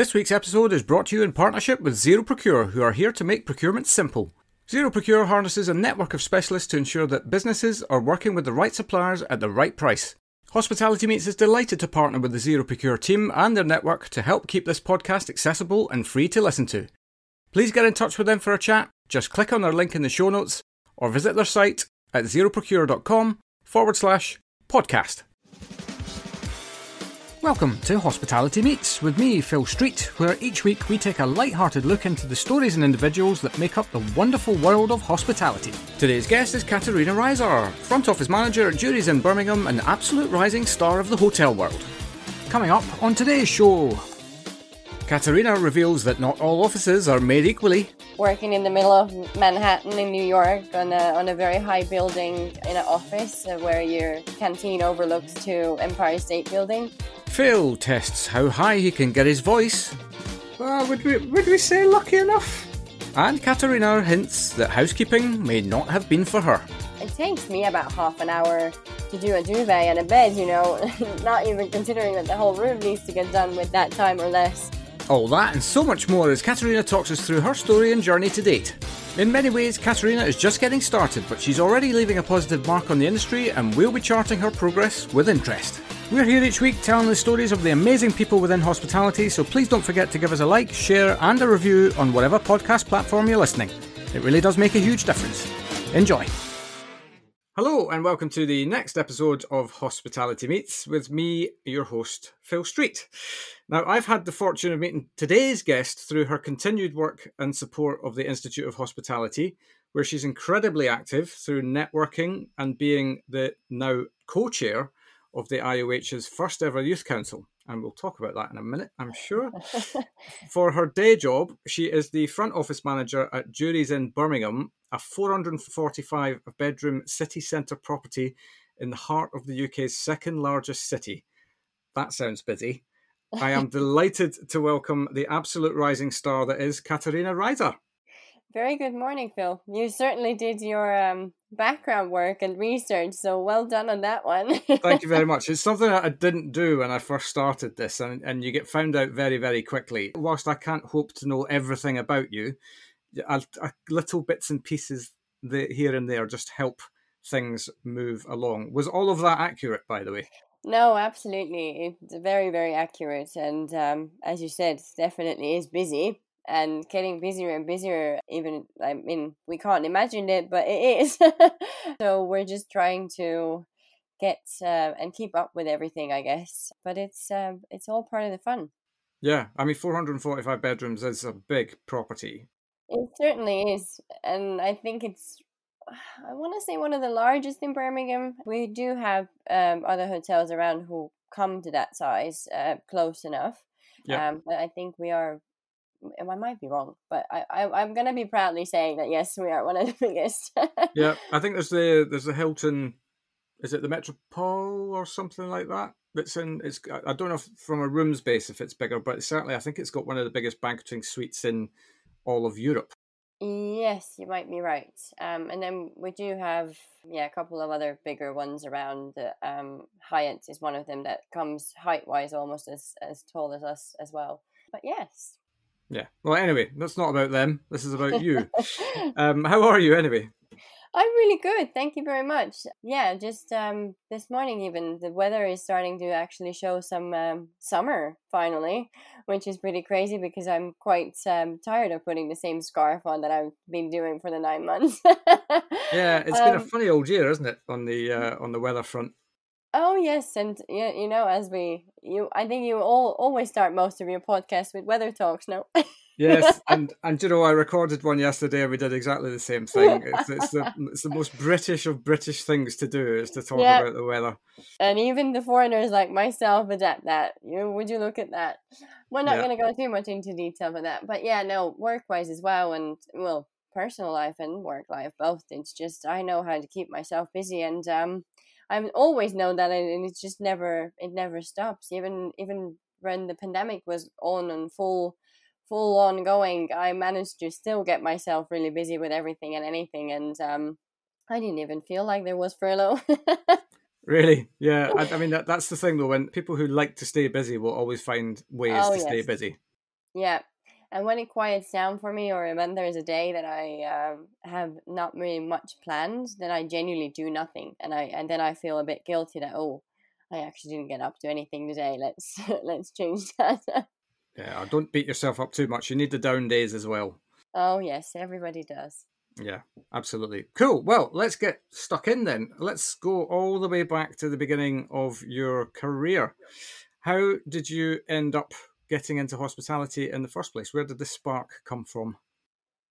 This week's episode is brought to you in partnership with Zero Procure, who are here to make procurement simple. Zero Procure harnesses a network of specialists to ensure that businesses are working with the right suppliers at the right price. Hospitality Meets is delighted to partner with the Zero Procure team and their network to help keep this podcast accessible and free to listen to. Please get in touch with them for a chat. Just click on their link in the show notes or visit their site at zeroprocure.com forward slash podcast. Welcome to Hospitality Meets with me, Phil Street, where each week we take a light-hearted look into the stories and individuals that make up the wonderful world of hospitality. Today's guest is Katerina Reiser, front office manager at Jurys in Birmingham and absolute rising star of the hotel world. Coming up on today's show, Katerina reveals that not all offices are made equally. Working in the middle of Manhattan in New York on a, on a very high building in an office where your canteen overlooks to Empire State Building. Phil tests how high he can get his voice. Uh, would, we, would we say lucky enough? And Katerina hints that housekeeping may not have been for her. It takes me about half an hour to do a duvet and a bed, you know, not even considering that the whole room needs to get done with that time or less. All that and so much more as Katerina talks us through her story and journey to date. In many ways, Katerina is just getting started, but she's already leaving a positive mark on the industry and we'll be charting her progress with interest. We're here each week telling the stories of the amazing people within hospitality, so please don't forget to give us a like, share, and a review on whatever podcast platform you're listening. It really does make a huge difference. Enjoy. Hello, and welcome to the next episode of Hospitality Meets with me, your host, Phil Street. Now, I've had the fortune of meeting today's guest through her continued work and support of the Institute of Hospitality, where she's incredibly active through networking and being the now co chair of the IOH's first ever youth council. And we'll talk about that in a minute, I'm sure. For her day job, she is the front office manager at Jurys in Birmingham, a 445 bedroom city centre property in the heart of the UK's second largest city. That sounds busy. I am delighted to welcome the absolute rising star that is Katerina Reiser. Very good morning, Phil. You certainly did your um, background work and research, so well done on that one. Thank you very much. It's something that I didn't do when I first started this, and, and you get found out very, very quickly. Whilst I can't hope to know everything about you, a, a little bits and pieces here and there just help things move along. Was all of that accurate, by the way? No, absolutely. It's very, very accurate. And um, as you said, definitely is busy and getting busier and busier even i mean we can't imagine it but it is. So we're just trying to get uh, and keep up with everything i guess. But it's uh, it's all part of the fun. Yeah i mean 445 bedrooms is a big property. It certainly is and i think it's i want to say one of the largest in birmingham. We do have um, other hotels around who come to that size uh, close enough. Yeah. Um, but I think we are I might be wrong, but I, I am gonna be proudly saying that yes, we are one of the biggest. yeah, I think there's the there's the Hilton, is it the Metropole or something like that? That's in it's I don't know if from a rooms base if it's bigger, but certainly I think it's got one of the biggest banqueting suites in all of Europe. Yes, you might be right. Um, and then we do have yeah a couple of other bigger ones around. Um, Hyatt is one of them that comes height wise almost as as tall as us as well. But yes, yeah. Well, anyway, that's not about them. This is about you. um, how are you anyway? I'm really good. Thank you very much. Yeah, just um, this morning, even the weather is starting to actually show some um, summer finally, which is pretty crazy because I'm quite um, tired of putting the same scarf on that I've been doing for the nine months. yeah, it's been a um, funny old year, isn't it, on the uh, on the weather front? Oh yes, and you, you know, as we you, I think you all always start most of your podcasts with weather talks. No. yes, and and you know, I recorded one yesterday. and We did exactly the same thing. It's, it's the it's the most British of British things to do is to talk about the weather. And even the foreigners like myself adapt that. You would you look at that? We're not going to go too much into detail for that, but yeah, no, work wise as well, and well, personal life and work life both. It's just I know how to keep myself busy and um I've always known that, and it's just never it never stops. Even even when the pandemic was on and full full on going, I managed to still get myself really busy with everything and anything, and um, I didn't even feel like there was furlough. Really? Yeah. I, I mean, that, that's the thing though. When people who like to stay busy will always find ways oh, to yes. stay busy. Yeah. And when it quiets down for me, or when there's a day that I um, have not really much planned, then I genuinely do nothing, and I and then I feel a bit guilty that oh, I actually didn't get up to anything today. Let's let's change that. yeah, don't beat yourself up too much. You need the down days as well. Oh yes, everybody does. Yeah, absolutely. Cool. Well, let's get stuck in then. Let's go all the way back to the beginning of your career. How did you end up getting into hospitality in the first place? Where did the spark come from?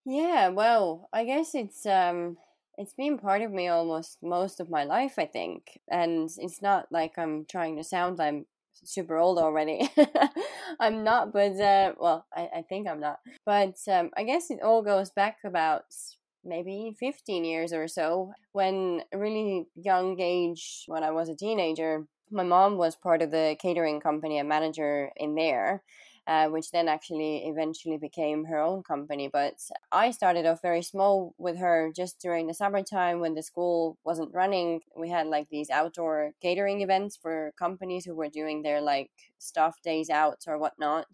Yeah, well, I guess it's um it's been part of me almost most of my life, I think. And it's not like I'm trying to sound like I'm super old already. I'm not, but uh well, I, I think I'm not. But um I guess it all goes back about maybe 15 years or so when really young age when I was a teenager my mom was part of the catering company, a manager in there. Uh, which then actually eventually became her own company. But I started off very small with her just during the summertime when the school wasn't running. We had like these outdoor catering events for companies who were doing their like staff days out or whatnot.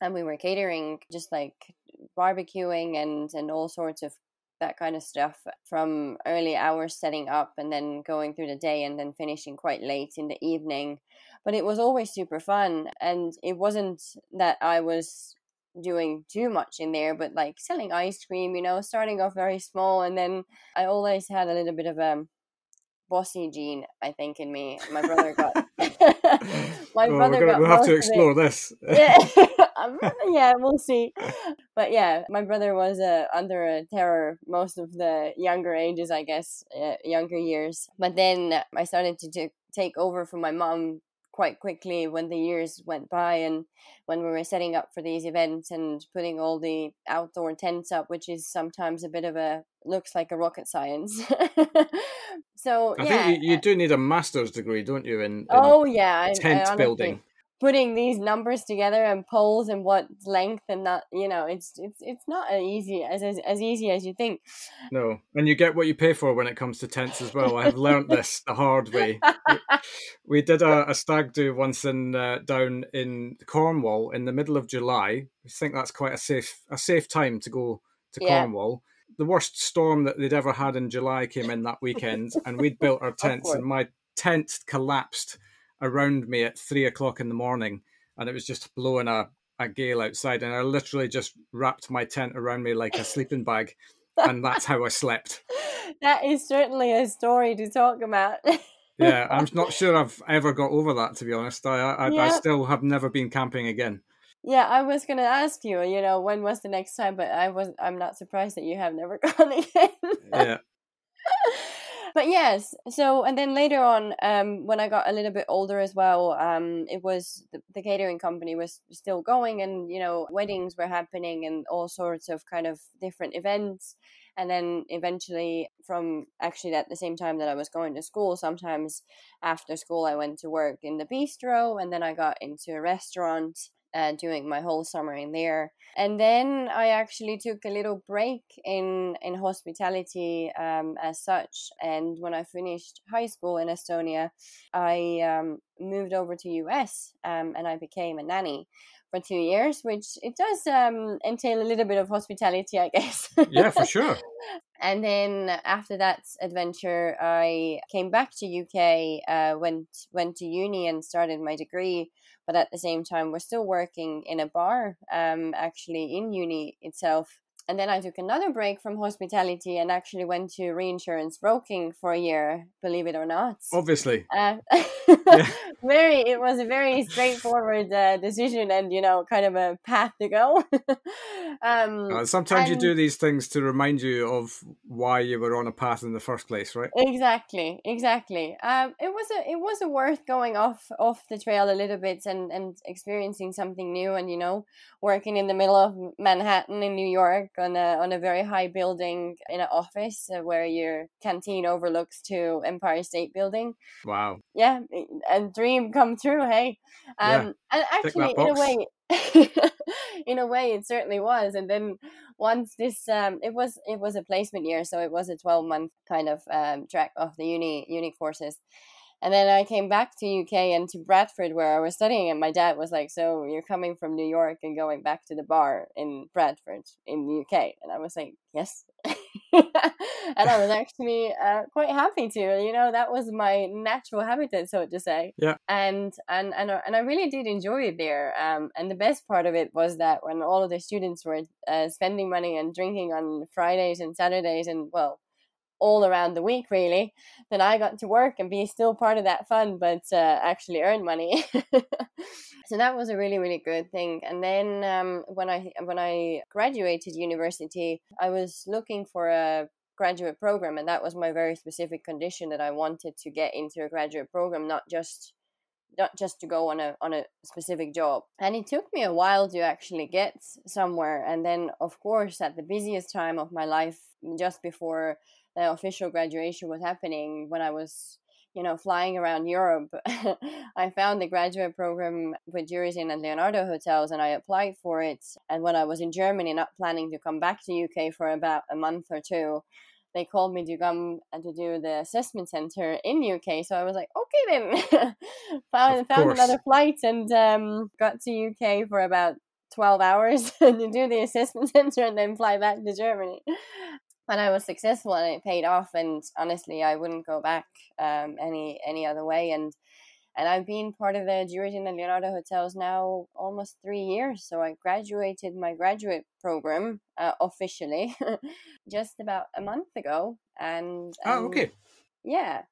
And we were catering just like barbecuing and, and all sorts of that kind of stuff from early hours setting up and then going through the day and then finishing quite late in the evening. But it was always super fun. And it wasn't that I was doing too much in there, but like selling ice cream, you know, starting off very small. And then I always had a little bit of a bossy gene, I think, in me. My brother got. my oh, brother gonna, got. We'll have to explore this. yeah, yeah, we'll see. But yeah, my brother was uh, under a terror most of the younger ages, I guess, uh, younger years. But then I started to t- take over from my mom quite quickly when the years went by and when we were setting up for these events and putting all the outdoor tents up which is sometimes a bit of a looks like a rocket science so i yeah. think you, you, eh do need a master's degree don't you in, in oh yeah tent I, I building putting these numbers together and poles and what length and that you know it's it's it's not as easy as, as as easy as you think. No and you get what you pay for when it comes to tents as well. I have learned this the hard way. We did a, a stag do once in uh, down in cornwall in the middle of july. I think that's quite a safe a safe time to go to yeah. cornwall. The worst storm that they'd ever had in july came in that weekend and we'd built our tents and my tent collapsed around me at three o'clock in the morning, and it was just blowing a, a gale outside, and I literally just wrapped my tent around me like a sleeping bag, and that's how I slept. That is certainly a story to talk about. yeah, I'm not sure I've ever got over that. To be honest, I I, yeah. I still have never been camping again. Yeah, I was gonna ask you, you know, when was the next time, but I was I'm not surprised that you have never gone again. yeah but yes so and then later on um, when i got a little bit older as well um, it was the, the, catering company was still going and you know weddings were happening and all sorts of kind of different events. And then eventually from actually at the same time that i was going to school sometimes after school i went to work in the bistro and then i got into a restaurant uh, doing my whole summer in there. And then I actually took a little break in in hospitality um, as such. And when I finished high school in Estonia, I um, moved over to US um, and I became a nanny for two years, which it does um, entail a little bit of hospitality, I guess. yeah, for sure. and then after that adventure, I came back to UK, uh, went went to uni and started my degree but at the same time we're still working in a bar um, actually in uni itself and then I took another break from hospitality and actually went to reinsurance broking for a year, believe it or not. Obviously. Uh, yeah. Very, it was a very straightforward uh, decision and, you know, kind of a path to go. um, uh, sometimes and, you do these things to remind you of why you were on a path in the first place, right? Exactly, exactly. Um, it was a, it was a worth going off, off the trail a little bit and, and experiencing something new and, you know, working in the middle of Manhattan in New York on a on a very high building in an office uh, where your canteen overlooks to Empire State Building. Wow. Yeah, a dream come true. Hey, um, yeah. and actually, in a way, in a way, it certainly was. And then once this, um, it was it was a placement year, so it was a twelve month kind of um, track of the uni uni courses. And then I came back to UK and to Bradford where I was studying, and my dad was like, "So you're coming from New York and going back to the bar in Bradford in the UK?" And I was like, "Yes." and I was actually uh, quite happy to. You know, that was my natural habitat, so to say. Yeah. And and and uh, and I really did enjoy it there. Um, and the best part of it was that when all of the students were uh, spending money and drinking on Fridays and Saturdays, and well, all around the week really then i got to work and be still part of that fun but uh, actually earn money. So that was a really really good thing. And then um, when i when i graduated university i was looking for a graduate program and that was my very specific condition that i wanted to get into a graduate program not just not just to go on a on a specific job. And it took me a while to actually get somewhere. And then of course at the busiest time of my life just before the official graduation was happening when I was you know flying around Europe. I found the graduate program with Jurys Inn and Leonardo hotels and I applied for it. And when I was in Germany not planning to come back to UK for about a month or two they called me to come and to do the assessment center in UK so I was like okay then. Found found another flight and um, got to UK for about 12 hours to do the assessment center and then fly back to Germany and I was successful and it paid off. And honestly, I wouldn't go back um, any any other way. And and I've been part of the Jurys Inn and Leonardo hotels now almost three years. So I graduated my graduate program uh, officially just about a month ago. And, and oh, okay. Yeah,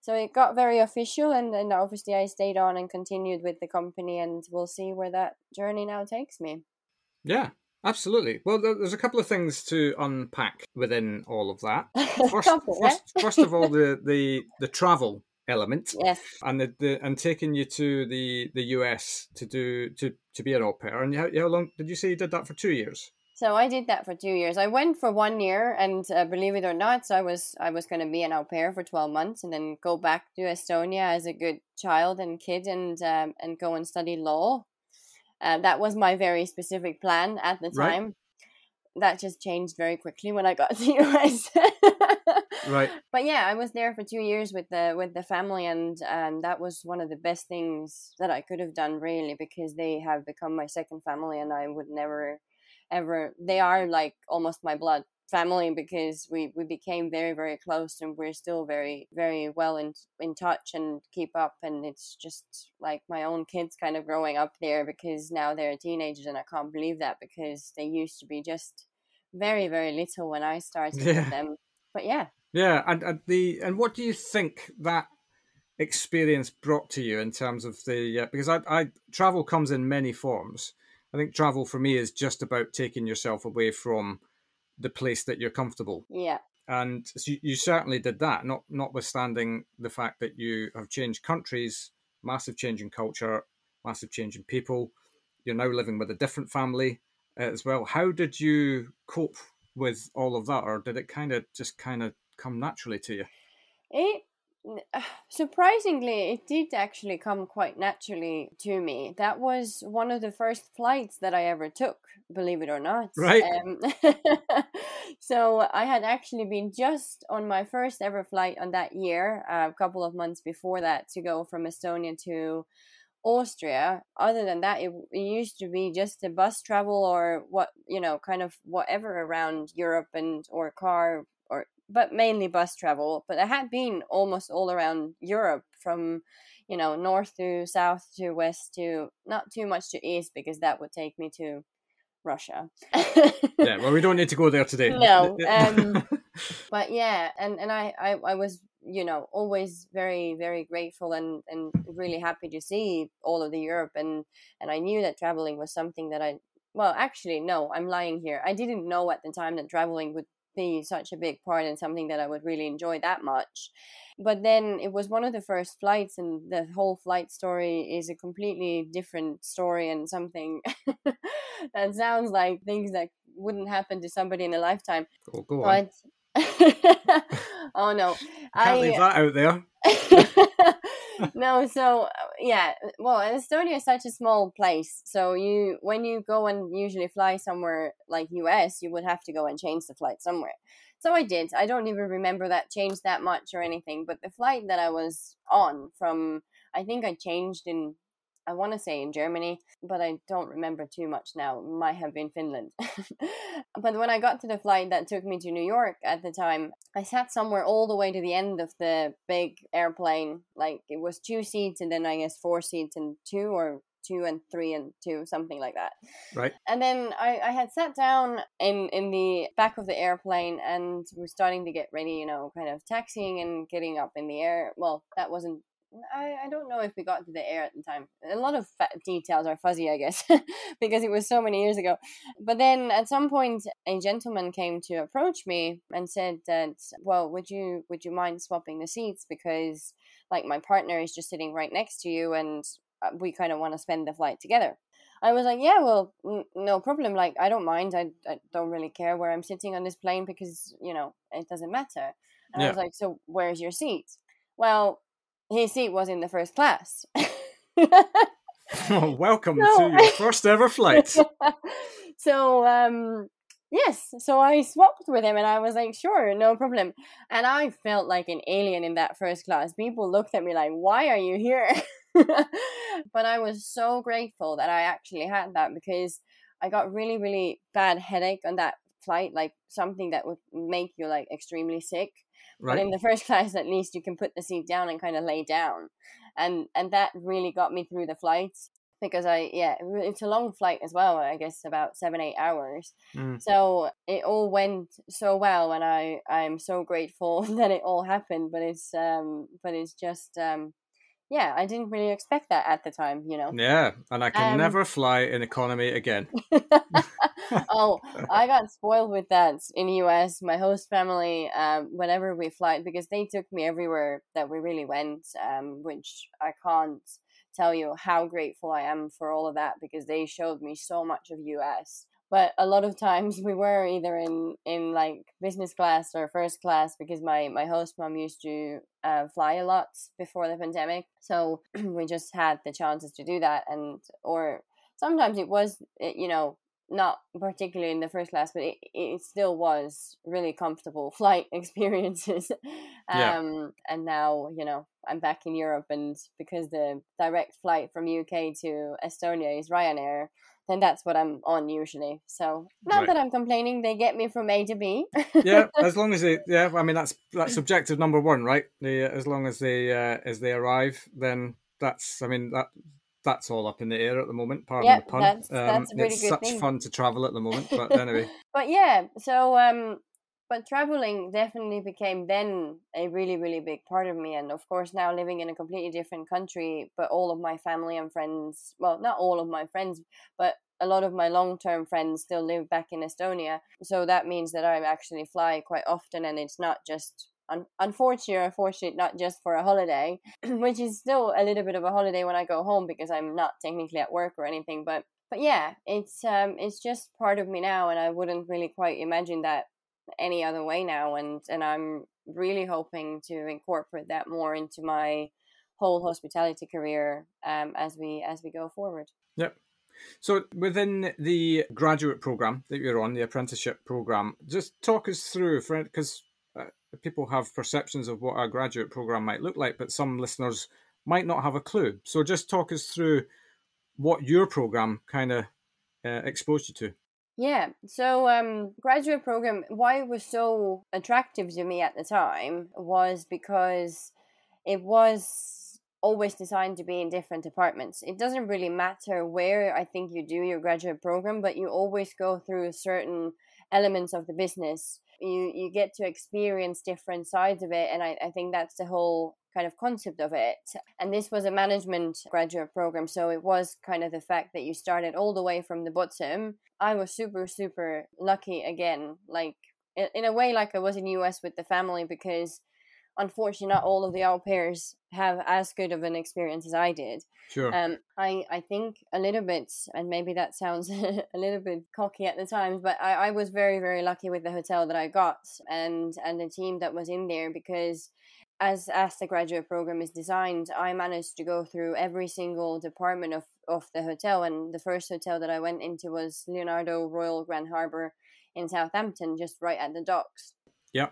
so it got very official, and then obviously I stayed on and continued with the company, and we'll see where that journey now takes me. Yeah, Absolutely. Well, there's a couple of things to unpack within all of that. First, first, first of all, the, the, the travel element, yes, and the, the and taking you to the, the US to do to, to be an au pair. And how, how long did you say you did that for? Two years. So I did that for two years. I went for one year, and uh, believe it or not, so I was I was going to be an au pair for twelve months, and then go back to Estonia as a good child and kid, and um, and go and study law uh, that was my very specific plan at the time. Right. That just changed very quickly when I got to US. right. But yeah, I was there for two years with the with the family, and um, that was one of the best things that I could have done, really, because they have become my second family, and I would never, ever. They are like almost my blood family because we, we became very very close and we're still very very well in in touch and keep up and it's just like my own kids kind of growing up there because now they're teenagers and I can't believe that because they used to be just very very little when I started yeah. with them. But yeah. Yeah and, and the and what do you think that experience brought to you in terms of the uh, because I, I travel comes in many forms. I think travel for me is just about taking yourself away from the place that you're comfortable. Yeah. And so you, certainly did that, not notwithstanding the fact that you have changed countries, massive change in culture, massive change in people. You're now living with a different family uh, as well. How did you cope with all of that, or did it kind of just kind of come naturally to you? It surprisingly, it did actually come quite naturally to me. That was one of the first flights that I ever took, believe it or not. Right. Um, so I had actually been just on my first ever flight on that year, uh, a couple of months before that, to go from Estonia to Austria. Other than that, it, it used to be just a bus travel or what you know, kind of whatever around Europe and or car but mainly bus travel. But I had been almost all around Europe from, you know, north to south to west to not too much to east because that would take me to Russia. yeah, well, we don't need to go there today. No, um, but yeah, and and I, I I was you know always very very grateful and and really happy to see all of the Europe and and I knew that traveling was something that I well actually no I'm lying here I didn't know at the time that traveling would be such a big part and something that I would really enjoy that much. But then it was one of the first flights, and the whole flight story is a completely different story and something that sounds like things that wouldn't happen to somebody in a lifetime. Oh, go on. But oh no, Can't I leave that out there. no, so uh, yeah, uh, well, Estonia is such a small place. So you, when you go and usually fly somewhere like US, you would have to go and change the flight somewhere. So I did. I don't even remember that changed that much or anything. But the flight that I was on from, I think I changed in I want to say in Germany, but I don't remember too much now. It might have been Finland. but when I got to the flight that took me to New York at the time, I sat somewhere all the way to the end of the big airplane. Like it was two seats and then I guess four seats and two or two and three and two, something like that. Right. And then I, I had sat down in, in the back of the airplane and we're starting to get ready, you know, kind of taxiing and getting up in the air. Well, that wasn't I, I don't know if we got to the air at the time. A lot of details are fuzzy, I guess, because it was so many years ago. But then at some point, a gentleman came to approach me and said that, well, would you would you mind swapping the seats because like my partner is just sitting right next to you and uh, we kind of want to spend the flight together. I was like, yeah, well, n- no problem. Like, I don't mind. I, I don't really care where I'm sitting on this plane because, you know, it doesn't matter. And yeah. I was like, so where's your seat? Well, his seat was in the first class. oh, welcome so, to your first ever flight. so, um, yes, so I swapped with him and I was like, sure, no problem. And I felt like an alien in that first class. People looked at me like, why are you here? but I was so grateful that I actually had that because I got really, really bad headache on that flight, like something that would make you like extremely sick. Right. But in the first class, at least you can put the seat down and kind of lay down, and and that really got me through the flight because I yeah it's a long flight as well. I guess about seven eight hours. Mm. So it all went so well, and I I'm so grateful that it all happened. But it's um but it's just um yeah, I didn't really expect that at the time, you know. Yeah, and I can um, never fly in economy again. oh, I got spoiled with that in the US. My host family, um, whenever we fly, because they took me everywhere that we really went, um, which I can't tell you how grateful I am for all of that because they showed me so much of US but a lot of times we were either in in like business class or first class because my my host mom used to uh, fly a lot before the pandemic so we just had the chances to do that and or sometimes it was you know not particularly in the first class but it, it still was really comfortable flight experiences um yeah. and now you know i'm back in europe and because the direct flight from uk to estonia is ryanair then that's what I'm on usually. So not right. that I'm complaining, they get me from A to B. yeah, as long as they, yeah, I mean that's that's subjective number one, right? The, as long as they uh, as they arrive, then that's, I mean that that's all up in the air at the moment. Pardon yep, the pun. That's, that's um, a really it's good such thing. fun to travel at the moment, but anyway. but yeah, so um, but traveling definitely became then a really really big part of me and of course now living in a completely different country but all of my family and friends well not all of my friends but a lot of my long-term friends still live back in estonia. So that means that i actually fly quite often and it's not just un- unfortunate or fortunate not just for a holiday which is still a little bit of a holiday when i go home because i'm not technically at work or anything but but yeah it's um it's just part of me now and i wouldn't really quite imagine that any other way now and and i'm really hoping to incorporate that more into my whole hospitality career um, as we as we go forward. Yep. So within the graduate program that you're on the apprenticeship program just talk us through because uh, people have perceptions of what a graduate program might look like but some listeners might not have a clue. So just talk us through what your program kind of uh, exposed you to yeah. So, um, graduate program, why it was so attractive to me at the time was because it was always designed to be in different departments. It doesn't really matter where I think you do your graduate program, but you always go through certain elements of the business. You you get to experience different sides of it, and I, I think that's the whole kind of concept of it. And this was a management graduate program, so it was kind of the fact that you started all the way from the bottom. I was super, super lucky again, like in a way, like I was in the US with the family because unfortunately not all of the au pairs have as good of an experience as I did. Sure. Um, I, I think a little bit, and maybe that sounds a little bit cocky at the times, but I, I was very, very lucky with the hotel that I got and and the team that was in there because as as the graduate program is designed, I managed to go through every single department of of the hotel, and the first hotel that I went into was Leonardo Royal Grand Harbor in Southampton, just right at the docks. Yeah.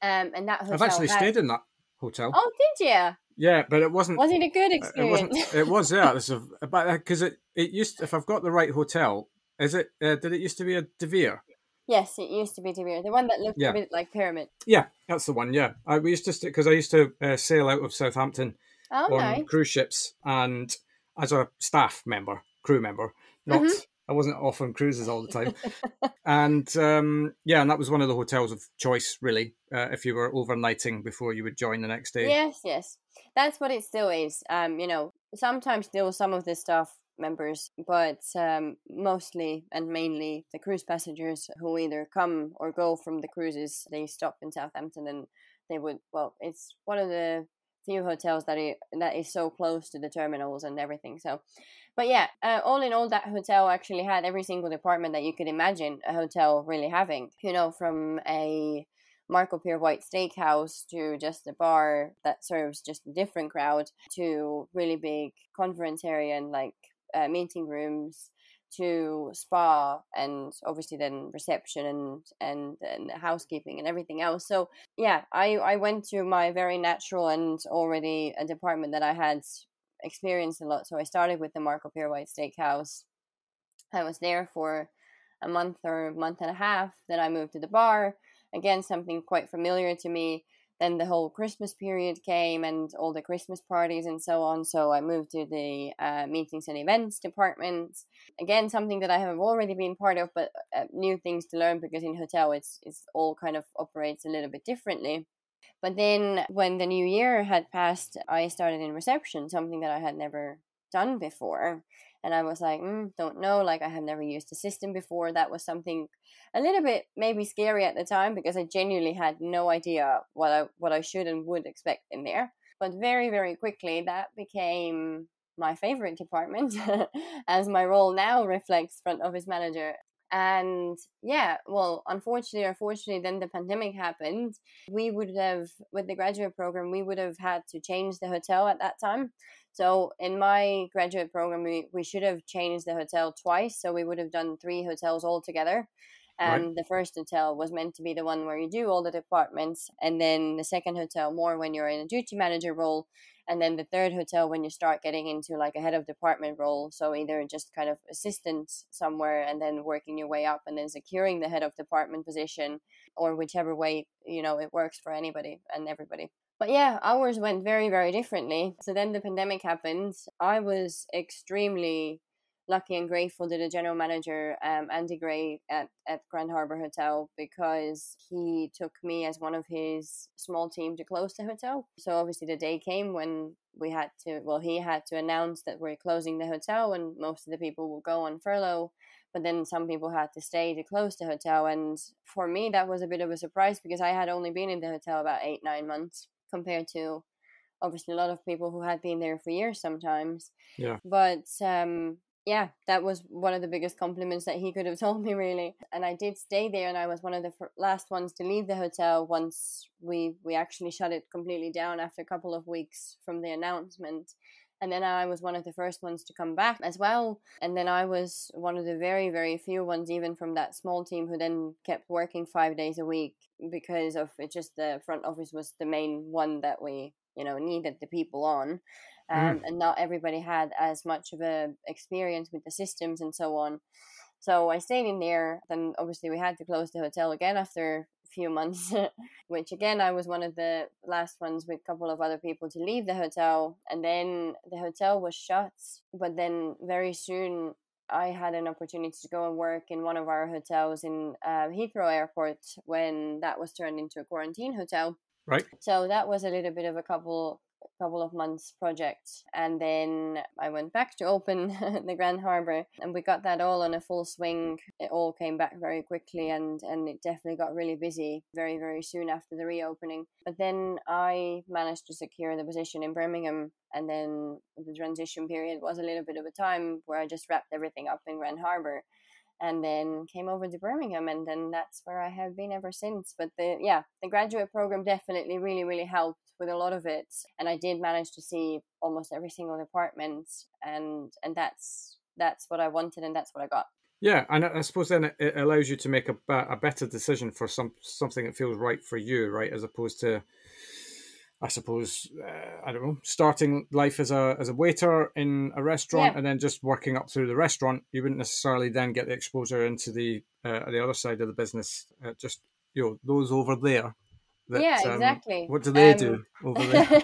Um, and that hotel I've actually had... stayed in that hotel. Oh, did you? Yeah, but it wasn't. Was it a good It experience? wasn't. It was. Yeah, is but because it it used. If I've got the right hotel, is it? Uh, did it used to be a De Vere? Yes, it used to be De Vere, the one that looked Yeah. a bit like pyramid. Yeah, that's the one. Yeah, I we used to because I used to uh, sail out of Southampton Oh, on nice. cruise ships and as a staff member, crew member. Not Mhm. I wasn't off on cruises all the time. and um, yeah, and that was one of the hotels of choice, really, uh, if you were overnighting before you would join the next day. Yes, yes. That's what it still is. Um, you know, sometimes still some of this staff members, but um, mostly and mainly the cruise passengers who either come or go from the cruises. They stop in Southampton and they would. Well, it's one of the few hotels that i- that is so close to the terminals and everything. So, but yeah, uh, all in all, that hotel actually had every single department that you could imagine a hotel really having. You know, from a Marco Pierre White Steakhouse to just a bar that serves just a different crowd to really big conference area and like uh, meeting rooms to spa and obviously then reception and and, and housekeeping and everything else. So yeah i i went to my very natural and already a department that i had experienced a lot. So i started with the marco pierre white steakhouse. I was there for a month or month and a half. Then i moved to the bar. Again something quite familiar to me then the whole christmas period came and all the christmas parties and so on so i moved to the uh, meetings and events department. Again something that i have already been part of but uh, new things to learn because in hotel it's it's all kind of operates a little bit differently. But then when the new year had passed i started in reception something that i had never done before and i was like mm, don't know like i have never used the system before. That was something a little bit maybe scary at the time because i genuinely had no idea what i what i should and would expect in there. But very very quickly that became my favorite department as my role now reflects front office manager. And yeah well unfortunately or fortunately then the pandemic happened. We would have with the graduate program we would have had to change the hotel at that time so in my graduate program we, we should have changed the hotel twice so we would have done three hotels all together. and Right. the first hotel was meant to be the one where you do all the departments and then the second hotel more when you're in a duty manager role and then the third hotel when you start getting into like a head of department role so either just kind of assistant somewhere and then working your way up and then securing the head of department position or whichever way you know it works for anybody and everybody but yeah ours went very very differently. So then the pandemic happened. I was extremely lucky and grateful to the general manager um, Andy Gray at, at Grand Harbor Hotel because he took me as one of his small team to close the hotel. So obviously the day came when we had to well he had to announce that we're closing the hotel and most of the people will go on furlough. But then some people had to stay to close the hotel. And for me that was a bit of a surprise because I had only been in the hotel about 8 9 months compared to obviously a lot of people who had been there for years sometimes Yeah. but um yeah, that was one of the biggest compliments that he could have told me, really. And I did stay there, and I was one of the last ones to leave the hotel once we we actually shut it completely down after a couple of weeks from the announcement. And then I was one of the first ones to come back as well. And then I was one of the very, very few ones, even from that small team, who then kept working five days a week because of it. Just the front office was the main one that we, you know, needed the people on um, and not everybody had as much of a experience with the systems and so on. So I stayed in there. Then obviously we had to close the hotel again after few months, which again I was one of the last ones with a couple of other people to leave the hotel. And then the hotel was shut. But then very soon I had an opportunity to go and work in one of our hotels in uh, Heathrow Airport when that was turned into a quarantine hotel. Right. So that was a little bit of a couple couple of months project and then i went back to open the grand harbor and we got that all on a full swing. It all came back very quickly and and it definitely got really busy very very soon after the reopening. But then i managed to secure the position in birmingham and then the transition period was a little bit of a time where i just wrapped everything up in grand harbor and then came over to Birmingham, and then that's where I have been ever since. But the yeah, the graduate program definitely really really helped with a lot of it, and I did manage to see almost every single department, and and that's that's what I wanted, and that's what I got. Yeah, and I suppose then it allows you to make a, a better decision for some something that feels right for you, right, as opposed to I suppose uh, I don't know, starting life as a as a waiter in a restaurant yeah. and then just working up through the restaurant, you wouldn't necessarily then get the exposure into the uh, the other side of the business. Uh, just you know those over there. That, yeah, um, exactly. Um, what do they um, do over there?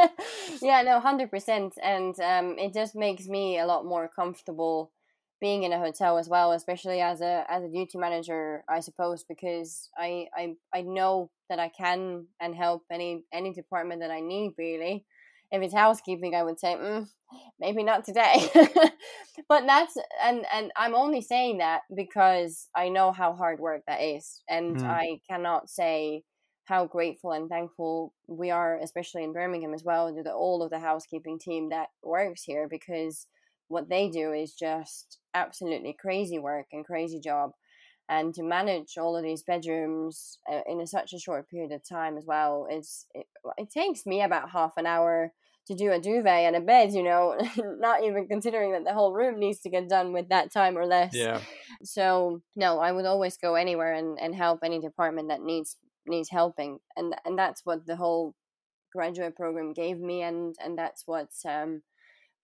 yeah, no, hundred percent, and um, it just makes me a lot more comfortable being in a hotel as well, especially as a as a duty manager, I suppose, because I I I know that I can and help any any department that I need really. If it's housekeeping, I would say mm, maybe not today, but that's and and I'm only saying that because I know how hard work that is, and mm. I cannot say how grateful and thankful we are, especially in Birmingham as well, to the, all of the housekeeping team that works here because what they do is just absolutely crazy work and crazy job. And to manage all of these bedrooms uh, in a, such a short period of time as well is it, it takes me about half an hour to do a duvet and a bed you know not even considering that the whole room needs to get done with that time or less. Yeah. So no i would always go anywhere and, and help any department that needs needs helping. And and that's what the whole graduate program gave me and and that's what um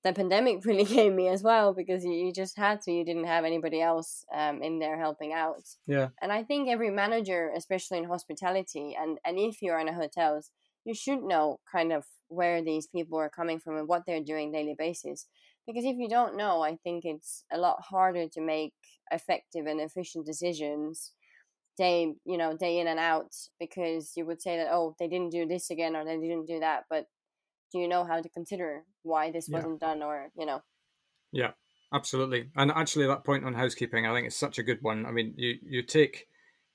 the pandemic really gave me as well because you, you just had to you didn't have anybody else um, in there helping out. Yeah. And i think every manager especially in hospitality and and if you're in a hotels you should know kind of where these people are coming from and what they're doing daily basis. Because if you don't know i think it's a lot harder to make effective and efficient decisions day you know day in and out because you would say that oh they didn't do this again or they didn't do that but do you know how to consider why this wasn't done or you know? Yeah absolutely. And actually that point on housekeeping i think it's such a good one. I mean you you take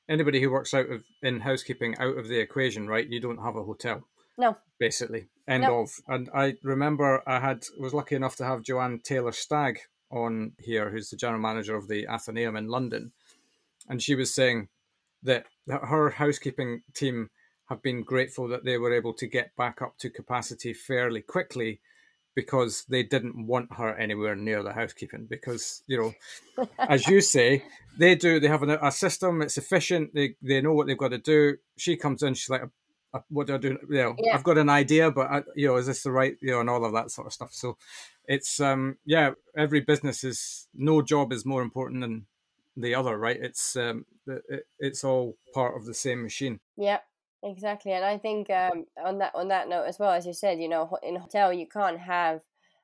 anybody who works out of in housekeeping out of the equation right you don't have a hotel no. basically end no. of. And i remember i had was lucky enough to have joanne taylor stagg on here who's the general manager of the athenaeum in london. And she was saying that, that her housekeeping team have been grateful that they were able to get back up to capacity fairly quickly because they didn't want her anywhere near the housekeeping because you know as you say they do they have a, a system it's efficient they they know what they've got to do she comes in she's like uh, what do I do? You know, yeah. I've got an idea, but I, you know, is this the right, you know, and all of that sort of stuff. So it's, um, yeah, every business is no job is more important than the other, right? It's, um, it, it's all part of the same machine. Yeah, Exactly, and I think um, on that on that note as well, as you said, you know, in a hotel you can't have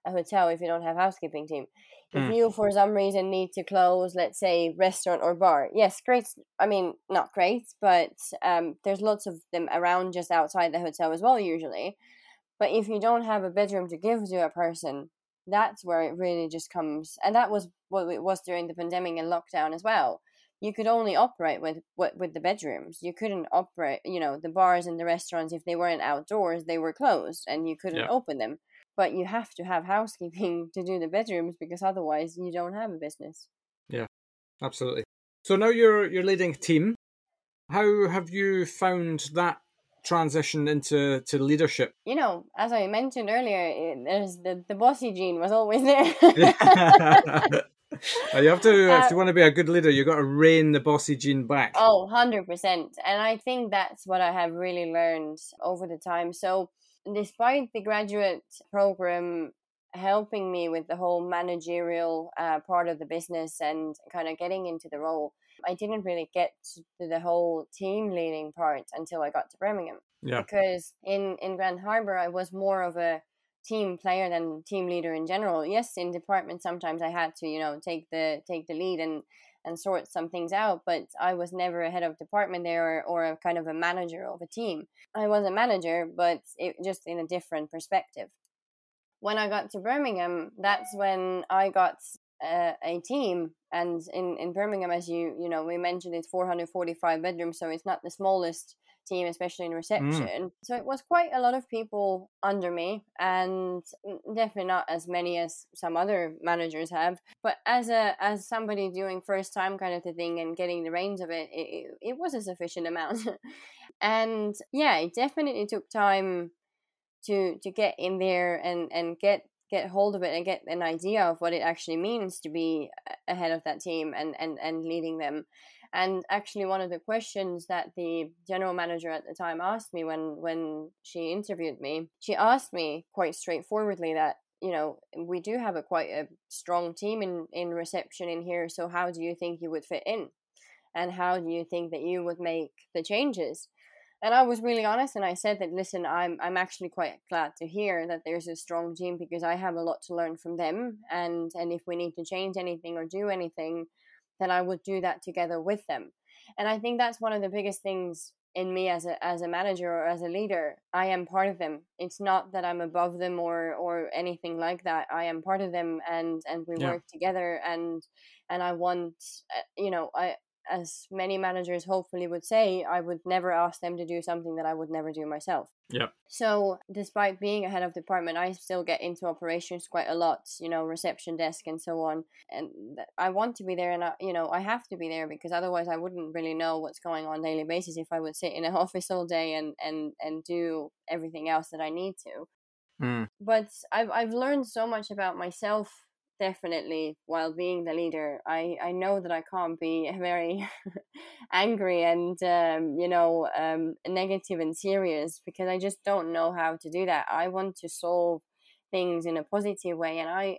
a hotel if you don't have housekeeping team. If mm. you for some reason need to close, let's say restaurant or bar, yes, great. I mean, not great, but um, there's lots of them around just outside the hotel as well, usually. But if you don't have a bedroom to give to a person, that's where it really just comes. And that was what it was during the pandemic and lockdown as well you could only operate with what with the bedrooms. You couldn't operate, you know, the bars and the restaurants if they weren't outdoors, they were closed and you couldn't yeah. open them. But you have to have housekeeping to do the bedrooms because otherwise you don't have a business. Yeah, absolutely. So now you're you're leading a team. How have you found that transition into to leadership? You know, as I mentioned earlier, eh, there's the the bossy gene was always there. you have to, uh, if you want to be a good leader, you've got to rein the bossy gene back. Oh, 100%. And I think that's what I have really learned over the time. So, despite the graduate program helping me with the whole managerial uh, part of the business and kind of getting into the role, I didn't really get to the whole team leading part until I got to Birmingham. Yeah. Because in, in Grand Harbor, I was more of a team player than team leader in general. Yes, in department sometimes I had to, you know, take the take the lead and and sort some things out, but I was never a head of department there or, or a kind of a manager of a team. I was a manager, but it just in a different perspective. When I got to Birmingham, that's when I got a, a, team and in, in birmingham as you you know we mentioned it's 445 bedrooms so it's not the smallest team especially in mm. reception mm. so it was quite a lot of people under me and definitely not as many as some other managers have but as a as somebody doing first time kind of the thing and getting the reins of it it, it was a sufficient amount and yeah it definitely took time to to get in there and and get get hold of it and get an idea of what it actually means to be ahead of that team and and and leading them. And actually one of the questions that the general manager at the time asked me when when she interviewed me she asked me quite straightforwardly that you know we do have a quite a strong team in in reception in here so how do you think you would fit in? And how do you think that you would make the changes and I was really honest and I said that listen I'm I'm actually quite glad to hear that there's a strong team because I have a lot to learn from them and and if we need to change anything or do anything then I would do that together with them. And I think that's one of the biggest things in me as a as a manager or as a leader. I am part of them. It's not that I'm above them or or anything like that. I am part of them and and we yeah. work together and and I want uh, you know I as many managers hopefully would say, I would never ask them to do something that I would never do myself. Yeah. So, despite being a head of department, I still get into operations quite a lot, you know, reception desk and so on. And I want to be there and, I, you know, I have to be there because otherwise I wouldn't really know what's going on daily basis if I would sit in an office all day and, and, and do everything else that I need to. Mm. But I've, I've learned so much about myself definitely while being the leader i i know that i can't be very angry and um, you know um, negative and serious because i just don't know how to do that. I want to solve things in a positive way and i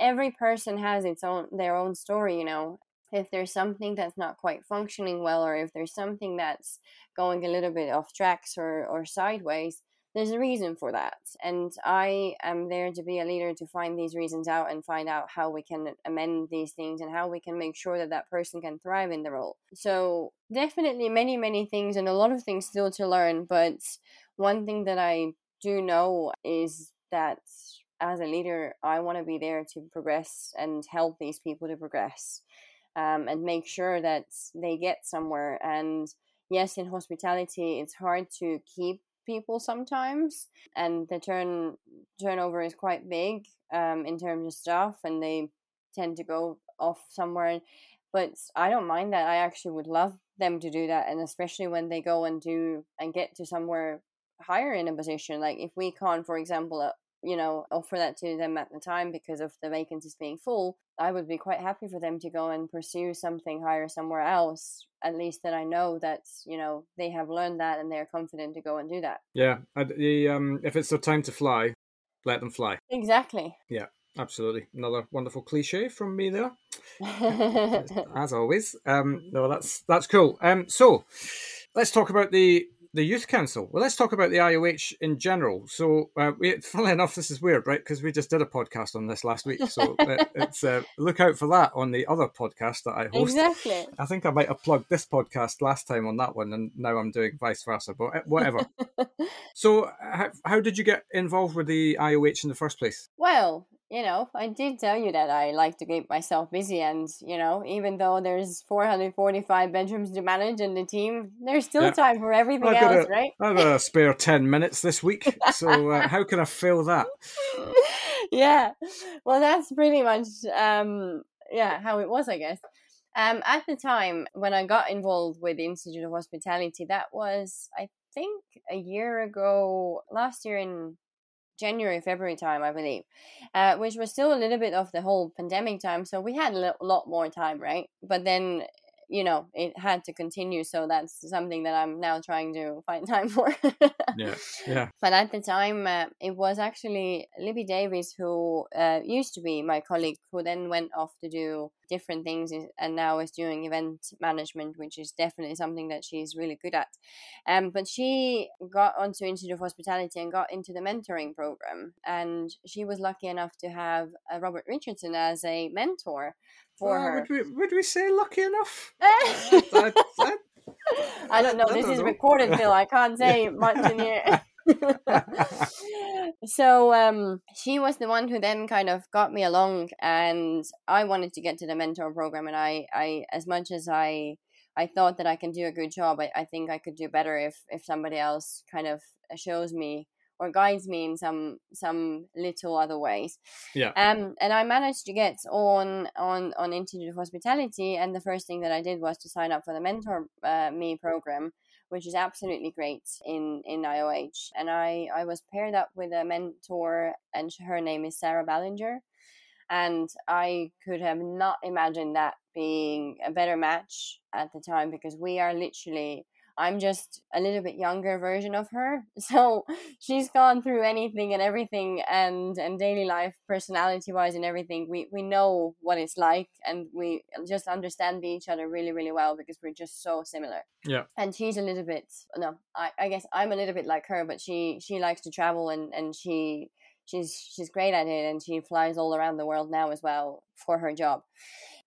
every person has its own their own story you know. If there's something that's not quite functioning well or if there's something that's going a little bit off tracks or or sideways there's a reason for that. And I am there to be a leader to find these reasons out and find out how we can amend these things and how we can make sure that that person can thrive in the role. So, definitely many, many things and a lot of things still to learn. But one thing that I do know is that as a leader, I want to be there to progress and help these people to progress um, and make sure that they get somewhere. And yes, in hospitality, it's hard to keep people sometimes, and the turn turnover is quite big um, in terms of stuff, and they tend to go off somewhere. But I don't mind that. I actually would love them to do that, and especially when they go and do and get to somewhere higher in a position. Like if we can't, for example, uh, you know, offer that to them at the time because of the vacancies being full, I would be quite happy for them to go and pursue something higher somewhere else. At least that I know that you know they have learned that and they're confident to go and do that. Yeah, the um, if it's their time to fly, let them fly. Exactly. Yeah, absolutely. Another wonderful cliche from me there, as always. Um, no, that's that's cool. Um, so let's talk about the the youth council. Well, let's talk about the IOH in general. So, uh, we, funnily enough, this is weird, right? Because we just did a podcast on this last week. So, uh, it's uh, look out for that on the other podcast that I host. Exactly. I think I might have plugged this podcast last time on that one, and now I'm doing vice versa. But uh, whatever. so, how, how did you get involved with the IOH in the first place? Well, you know, I did tell you that I like to keep myself busy, and you know, even though there's 445 bedrooms to manage in the team, there's still yeah. time for everything else, a, right? I have a spare 10 minutes this week, so uh, how can I fill that? yeah, well, that's pretty much, um, yeah, how it was, I guess. Um, at the time when I got involved with the Institute of Hospitality, that was, I think, a year ago, last year in January, February time, I believe, uh, which was still a little bit of the whole pandemic time. So we had a lot more time, right? But then you know it had to continue so that's something that i'm now trying to find time for yeah yeah but at the time uh, it was actually libby davis who uh, used to be my colleague who then went off to do different things and now is doing event management which is definitely something that she's really good at um, but she got onto institute of hospitality and got into the mentoring program and she was lucky enough to have uh, robert richardson as a mentor for her. Would we, would we say lucky enough? I, don't know. I this don't is know. recorded, Phil. I can't say much in here. so um, she was the one who then kind of got me along, and I wanted to get to the mentor program. And I, I as much as I, I thought that I can do a good job, I, I think I could do better if if somebody else kind of shows me or guides me in some some little other ways. Yeah. Um, and I managed to get on on on Institute of Hospitality, and the first thing that I did was to sign up for the Mentor uh, Me program, which is absolutely great in in IOH. And I I was paired up with a mentor, and her name is Sarah Ballinger. And I could have not imagined that being a better match at the time because we are literally I'm just a little bit younger version of her. So she's gone through anything and everything and and daily life personality wise and everything. We we know what it's like and we just understand each other really, really well because we're just so similar. Yeah. And she's a little bit no, I, I guess I'm a little bit like her, but she she likes to travel and, and she she's she's great at it and she flies all around the world now as well for her job.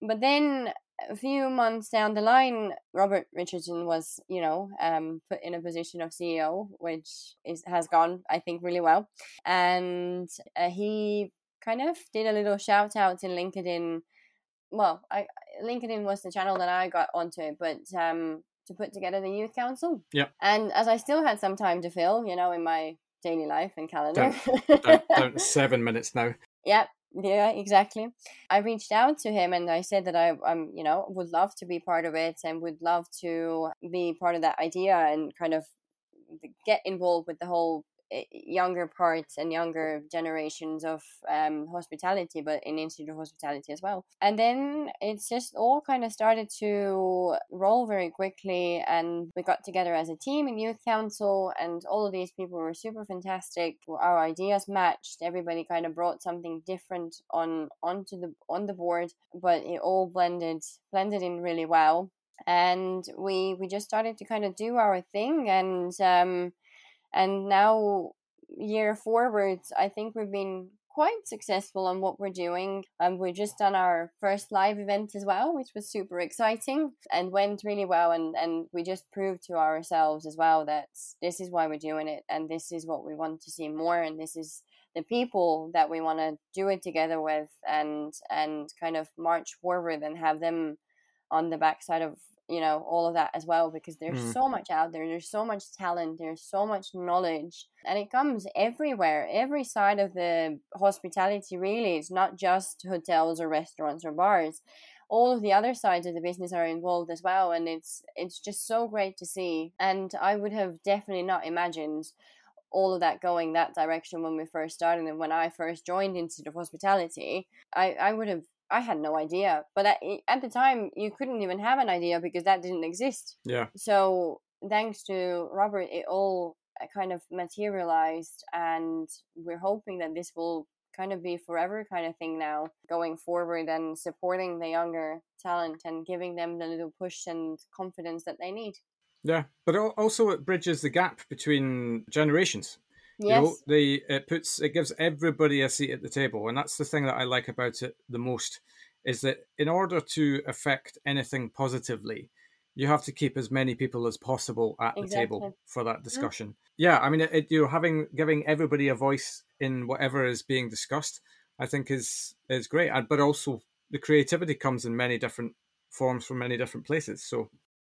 But then a few months down the line, Robert Richardson was, you know, um, put in a position of CEO, which is has gone, I think, really well. And uh, he kind of did a little shout out in LinkedIn. Well, I LinkedIn was the channel that I got onto it, but um, to put together the youth council. Yeah. And as I still had some time to fill, you know, in my daily life and calendar. Down, down, down seven minutes now. Yep, yeah, exactly. I reached out to him and I said that I, um, you know, would love to be part of it and would love to be part of that idea and kind of get involved with the whole younger parts and younger generations of um, hospitality, but in Institute Hospitality as well. And then it's just all kind of started to roll very quickly, and we got together as a team in Youth Council, and all of these people were super fantastic. Our ideas matched. Everybody kind of brought something different on onto the on the board, but it all blended blended in really well. And we we just started to kind of do our thing, and um, and now year forwards i think we've been quite successful on what we're doing. And um, we just done our first live event as well which was super exciting and went really well and and we just proved to ourselves as well that this is why we're doing it and this is what we want to see more and this is the people that we want to do it together with and and kind of march forward and have them on the backside of you know all of that as well because there's mm. so much out there there's so much talent there's so much knowledge and it comes everywhere every side of the hospitality really. It's not just hotels or restaurants or bars. All of the other sides of the business are involved as well and it's it's just so great to see and i would have definitely not imagined all of that going that direction when we first started and when i first joined institute of hospitality. I i would have I had no idea. But at, at the time, you couldn't even have an idea because that didn't exist. Yeah. So thanks to Robert, it all uh, kind of materialized, and we're hoping that this will kind of be forever kind of thing now going forward and supporting the younger talent and giving them the little push and confidence that they need. Yeah, but also it bridges the gap between generations. Yes. You know, the it puts it gives everybody a seat at the table, and that's the thing that I like about it the most is that in order to affect anything positively, you have to keep as many people as possible at exactly. the table for that discussion. Mm. Yeah, I mean, it, you're having giving everybody a voice in whatever is being discussed. I think is is great, but also the creativity comes in many different forms from many different places. So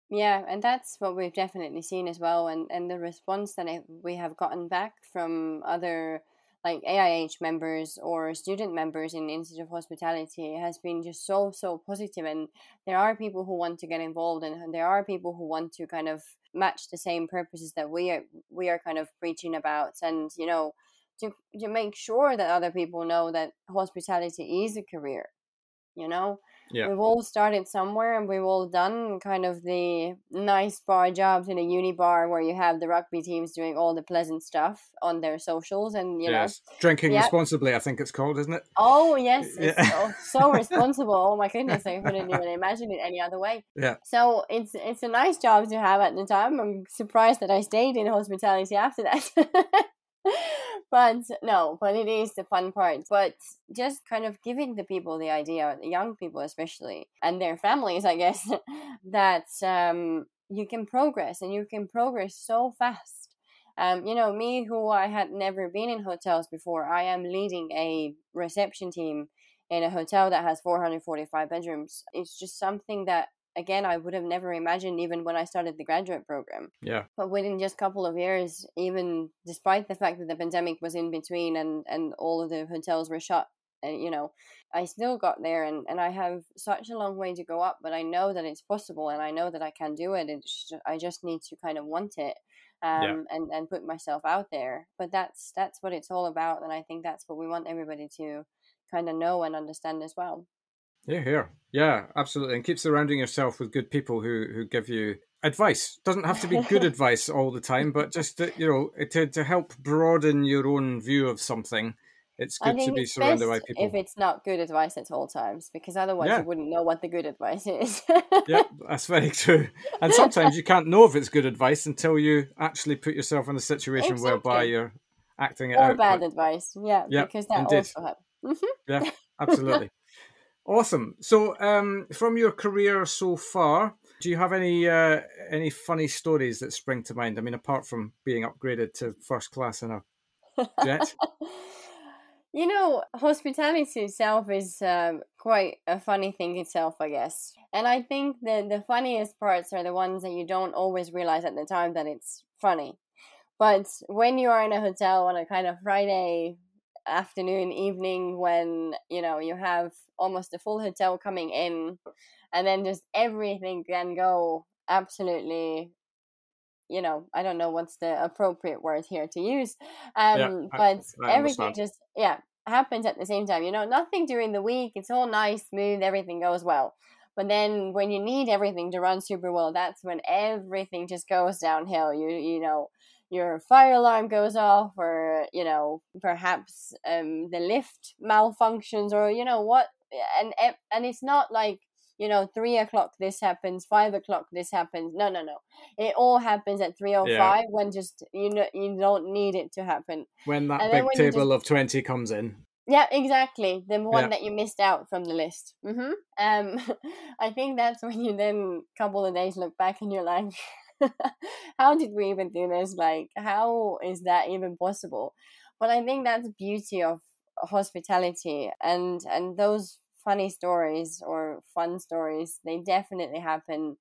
yeah, and that's what we've definitely seen as well, and and the response that we have gotten back from other like AIH members or student members in the Institute of Hospitality has been just so so positive, and there are people who want to get involved, and there are people who want to kind of match the same purposes that we are we are kind of preaching about, and you know to to make sure that other people know that hospitality is a career, you know yeah. We've all started somewhere and we've all done kind of the nice bar jobs in a uni bar where you have the rugby teams doing all the pleasant stuff on their socials and you yes. know drinking yeah. responsibly I think it's called isn't it oh yes yeah. so, so responsible oh my goodness I couldn't even imagine it any other way yeah so it's it's a nice job to have at the time I'm surprised that I stayed in hospitality after that but no, but it is the fun part. But just kind of giving the people the idea, the young people especially, and their families, I guess, that um, you can progress and you can progress so fast Um, you know, me who I had never been in hotels before, I am leading a reception team in a hotel that has 445 bedrooms. It's just something that again I would have never imagined even when I started the graduate program. Yeah. But within just a couple of years, even despite the fact that the pandemic was in between and and all of the hotels were shut, and uh, you know, I still got there and and I have such a long way to go up, but I know that it's possible and I know that I can do it. Just, I just need to kind of want it. Um, yeah. and, and put myself out there. But that's that's what it's all about, and I think that's what we want everybody to kind of know and understand as well. Yeah, here, yeah, absolutely, and keep surrounding yourself with good people who who give you advice. Doesn't have to be good advice all the time, but just to, you know to to help broaden your own view of something. It's good to be surrounded by people. If it's not good advice at all times, because otherwise yeah. you wouldn't know what the good advice is. yeah, that's very true. And sometimes you can't know if it's good advice until you actually put yourself in a situation exactly. whereby you're acting it or out. Or bad but... advice, yeah, yeah, because that indeed. also happens. Mm-hmm. yeah, absolutely. Awesome. So, um, from your career so far, do you have any uh, any funny stories that spring to mind? I mean, apart from being upgraded to first class in a jet. you know, hospitality itself is um, quite a funny thing itself, I guess. And I think the the funniest parts are the ones that you don't always realize at the time that it's funny. But when you are in a hotel on a kind of Friday afternoon, evening when, you know, you have almost a full hotel coming in and then just everything can go absolutely you know i don't know what's the appropriate word here to use um yeah, but I, I everything just yeah happens at the same time you know nothing during the week it's all nice smooth everything goes well. But then when you need everything to run super well that's when everything just goes downhill you you know your fire alarm goes off or you know perhaps um, the lift malfunctions or you know what and and it's not like you know three o'clock this happens five o'clock this happens. No no no. It all happens at 305 yeah. when just you know you don't need it to happen. When that and big table just, of 20 comes in. Yeah exactly. The one yeah. that you missed out from the list. Mm-hmm. um i think that's when you then couple of days look back and you're like how did we even do this? Like, how is that even possible? But I think that's beauty of hospitality and and those funny stories or fun stories they definitely happen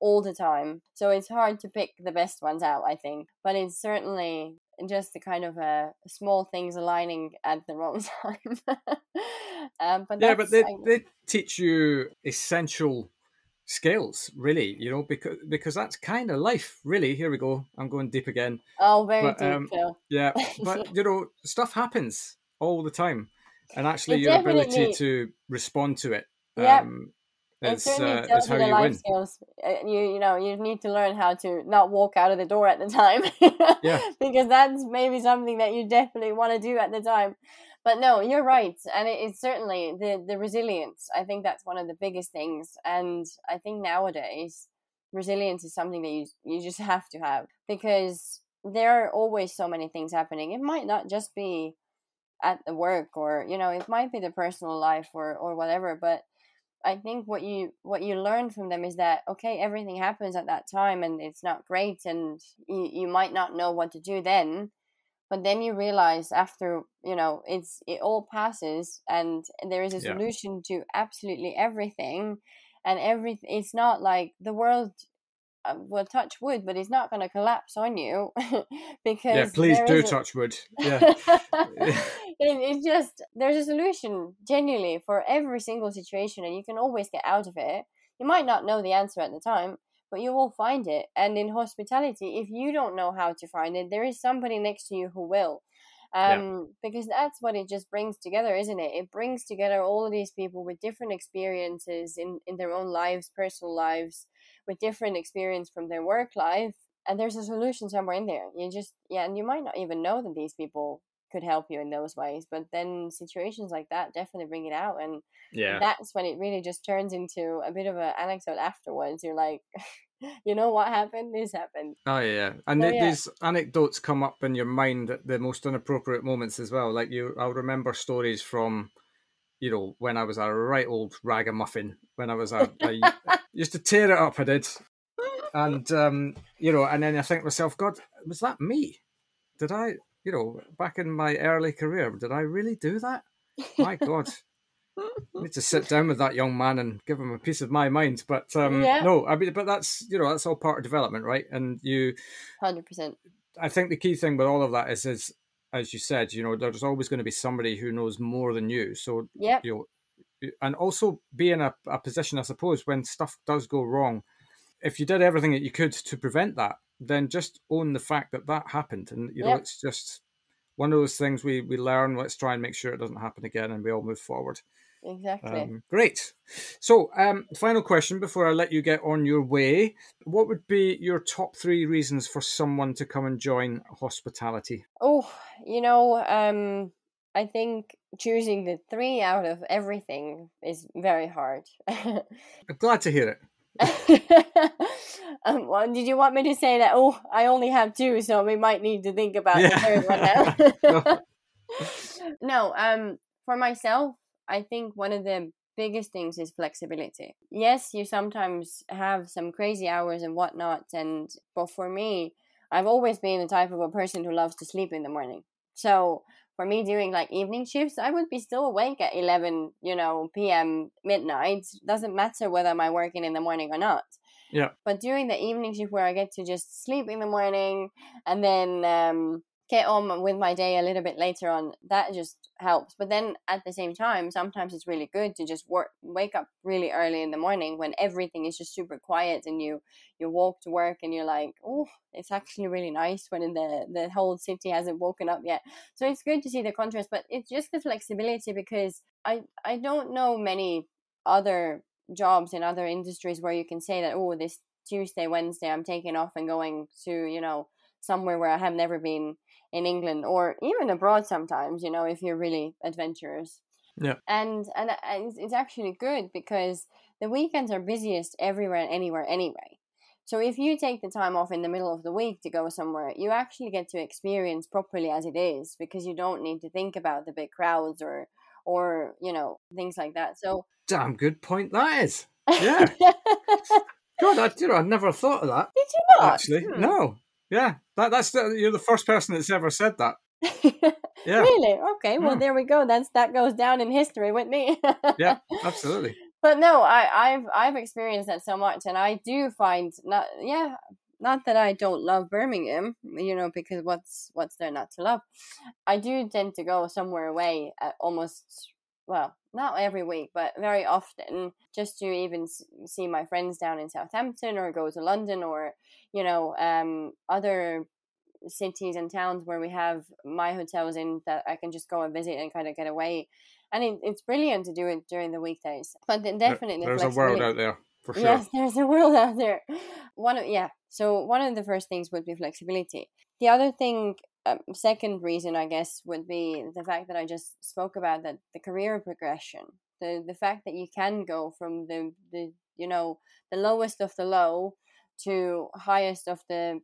all the time so it's hard to pick the best ones out i think but it's certainly just the kind of uh, small things aligning at the wrong time um, but yeah but they, they teach you essential skills really you know because because that's kind of life really here we go i'm going deep again oh very but, deep um, yeah but you know stuff happens all the time and actually it your ability to respond to it yeah um, it certainly uh, tells you the life win. skills. Uh, you you know you need to learn how to not walk out of the door at the time. yeah, because that's maybe something that you definitely want to do at the time but no you're right and it, it's certainly the the resilience i think that's one of the biggest things and i think nowadays resilience is something that you you just have to have because there are always so many things happening. It might not just be at the work or you know it might be the personal life or or whatever but i think what you what you learn from them is that okay everything happens at that time and it's not great and you, you might not know what to do then but then you realize after you know it's it all passes and there is a solution yeah. to absolutely everything and every it's not like the world uh, will touch wood but it's not going to collapse on you because yeah please do touch wood. Yeah. It, it's just there's a solution genuinely for every single situation and you can always get out of it. You might not know the answer at the time but you will find it. And in hospitality, if you don't know how to find it, there is somebody next to you who will. Um, yeah. Because that's what it just brings together, isn't it? It brings together all of these people with different experiences in, in their own lives, personal lives, with different experience from their work life. And there's a solution somewhere in there. You just, yeah, and you might not even know that these people could help you in those ways. But then situations like that definitely bring it out, and yeah, that's when it really just turns into a bit of an anecdote afterwards. You're like. you know what happened? This happened. Oh yeah, and so, yeah. these anecdotes come up in your mind at the most inappropriate moments as well. Like you, I'll remember stories from, you know, when I was a right old ragamuffin. When I was a, I used to tear it up. I did, and um, you know, and then I think to myself, God, was that me? did I, you know, back in my early career, did I really do that? My God. I need to sit down with that young man and give him a piece of my mind. But um, yeah. no, I mean, but that's you know that's all part of development, right? And you, hundred percent. I think the key thing with all of that is, is as you said, you know, there's always going to be somebody who knows more than you. So yeah, you know, and also be in a, a position, I suppose, when stuff does go wrong. If you did everything that you could to prevent that, then just own the fact that that happened, and you know, yep. it's just one of those things we we learn. Let's try and make sure it doesn't happen again, and we all move forward. Exactly. Um, great. So, um, final question before I let you get on your way. What would be your top three reasons for someone to come and join hospitality? Oh, you know, um, I think choosing the three out of everything is very hard. I'm glad to hear it. um, well, did you want me to say that? Oh, I only have two, so we might need to think about yeah. the third one now. no, um, for myself, I think one of the biggest things is flexibility. Yes, you sometimes have some crazy hours and whatnot, and but for me, I've always been the type of a person who loves to sleep in the morning. So for me doing like evening shifts, I would be still awake at 11, you know, p.m. midnight. Doesn't matter whether I'm working in the morning or not. Yeah. But during the evening shift where I get to just sleep in the morning and then um, get on with my day a little bit later on that just helps. But then at the same time sometimes it's really good to just work wake up really early in the morning when everything is just super quiet and you you walk to work and you're like oh it's actually really nice when the the whole city hasn't woken up yet. So it's good to see the contrast but it's just the flexibility because i i don't know many other jobs in other industries where you can say that oh this tuesday wednesday i'm taking off and going to you know somewhere where i have never been in England or even abroad sometimes, you know, if you're really adventurous. Yeah. And and it's actually good because the weekends are busiest everywhere and anywhere anyway. So if you take the time off in the middle of the week to go somewhere, you actually get to experience properly as it is because you don't need to think about the big crowds or or you know things like that. So damn good point that is. Yeah. God, I, you know, I never thought of that. Did you not? Actually, hmm. no. Yeah, that, that's the, you're the first person that's ever said that. Yeah. really? Okay. Well, mm. there we go. That's that goes down in history with me. yeah, absolutely. But no, I, I've I've experienced that so much, and I do find not yeah not that I don't love Birmingham, you know, because what's what's there not to love? I do tend to go somewhere away at almost well, not every week, but very often, just to even see my friends down in Southampton or go to London or you know um, other cities and towns where we have my hotels in that I can just go and visit and kind of get away. And it, it's brilliant to do it during the weekdays. But then definitely there's a world out there for sure. Yes, there's a world out there. One of yeah. So one of the first things would be flexibility. The other thing um, second reason, I guess, would be the fact that I just spoke about that the career progression, the the fact that you can go from the the you know the lowest of the low to highest of the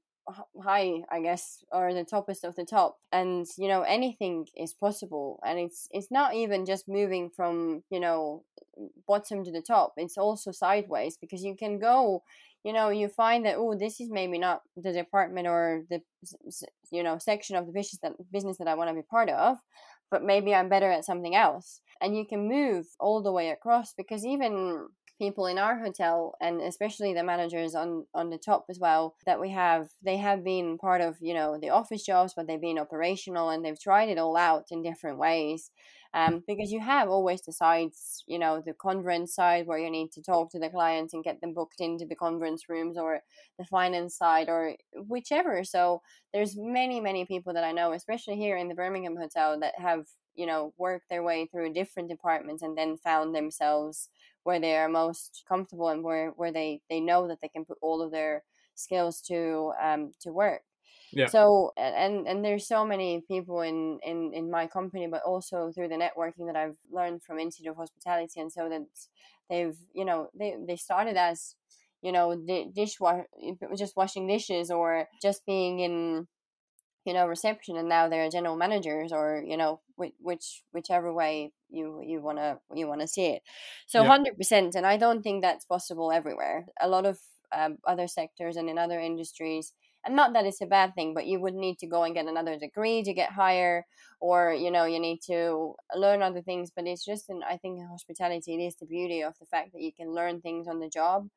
high i guess or the toppest of the top. And you know anything is possible and it's it's not even just moving from you know bottom to the top it's also sideways because you can go you know you find that oh this is maybe not the department or the you know section of the business that business that I want to be part of but maybe I'm better at something else. And you can move all the way across because even people in our hotel and especially the managers on on the top as well that we have they have been part of you know the office jobs but they've been operational and they've tried it all out in different ways um, because you have always the sides, you know, the conference side where you need to talk to the clients and get them booked into the conference rooms, or the finance side, or whichever. So there's many, many people that I know, especially here in the Birmingham hotel, that have you know worked their way through different departments and then found themselves where they are most comfortable and where where they they know that they can put all of their skills to um to work yeah. So and and there's so many people in in in my company, but also through the networking that I've learned from Institute of Hospitality, and so that they've you know they they started as you know dishwash just washing dishes or just being in you know reception and now they're general managers or you know which, which whichever way you you want to you want to see it so yeah. 100% and i don't think that's possible everywhere a lot of um, other sectors and in other industries and not that it's a bad thing but you would need to go and get another degree to get higher or you know you need to learn other things but it's just and i think in hospitality it is the beauty of the fact that you can learn things on the job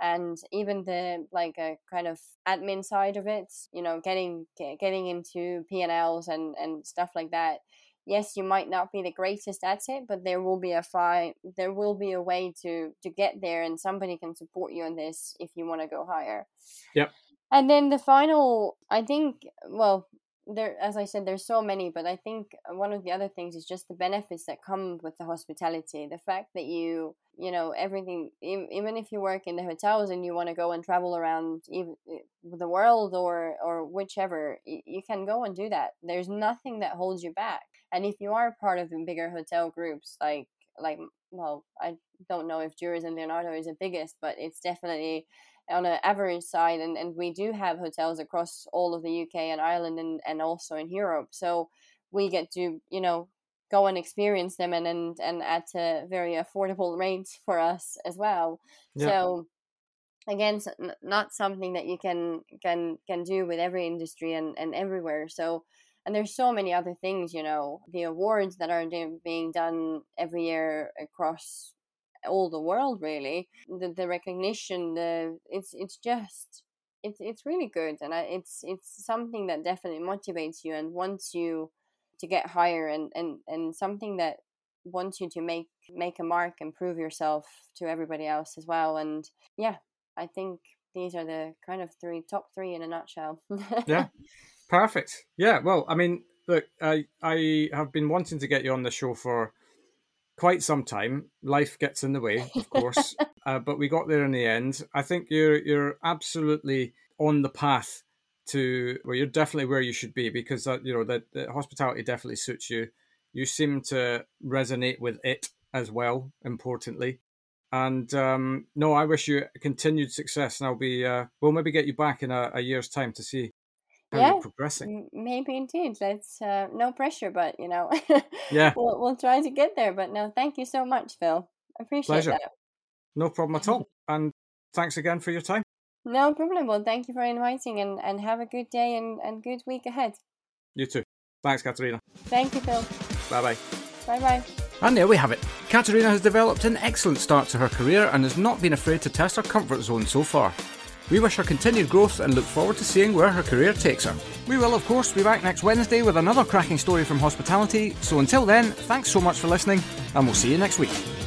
and even the like a kind of admin side of it you know getting getting into p&l's and and stuff like that yes you might not be the greatest at it but there will be a fine there will be a way to to get there and somebody can support you on this if you want to go higher. Yep. And then the final i think well there as i said there's so many but i think one of the other things is just the benefits that come with the hospitality. The fact that you you know everything even if you work in the hotels and you want to go and travel around the world or or whichever you can go and do that. There's nothing that holds you back. And if you are part of the bigger hotel groups like like well i don't know if Jurys and leonardo is the biggest but it's definitely on an average side and, and we do have hotels across all of the uk and ireland and, and also in europe. So we get to you know go and experience them and and, and at a very affordable rate for us as well. Yeah. so again not something that you can can can do with every industry and and everywhere. So and there's so many other things you know the awards that are being done every year across all the world really the, the recognition the it's it's just it's it's really good and I, it's it's something that definitely motivates you and wants you to get higher and and and something that wants you to make make a mark and prove yourself to everybody else as well and yeah i think these are the kind of three top three in a nutshell yeah Perfect. Yeah. Well, I mean, look, I I have been wanting to get you on the show for quite some time. Life gets in the way, of course, uh, but we got there in the end. I think you're you're absolutely on the path to well, you're definitely where you should be because uh, you know that the hospitality definitely suits you. You seem to resonate with it as well. Importantly, and um, no, I wish you continued success, and I'll be uh, we'll maybe get you back in a, a year's time to see how yeah, progressing. Maybe indeed. Let's uh, no pressure, but you know, yeah, we'll we'll try to get there. But no, thank you so much, Phil. I appreciate Pleasure. that. No problem at all. And thanks again for your time. No problem. Well, thank you for inviting, and and have a good day and and good week ahead. You too. Thanks, Katarina. Thank you, Phil. Bye bye. Bye bye. And there we have it. Katarina has developed an excellent start to her career and has not been afraid to test her comfort zone so far. We wish her continued growth and look forward to seeing where her career takes her. We will, of course, be back next Wednesday with another cracking story from hospitality, so until then, thanks so much for listening, and we'll see you next week.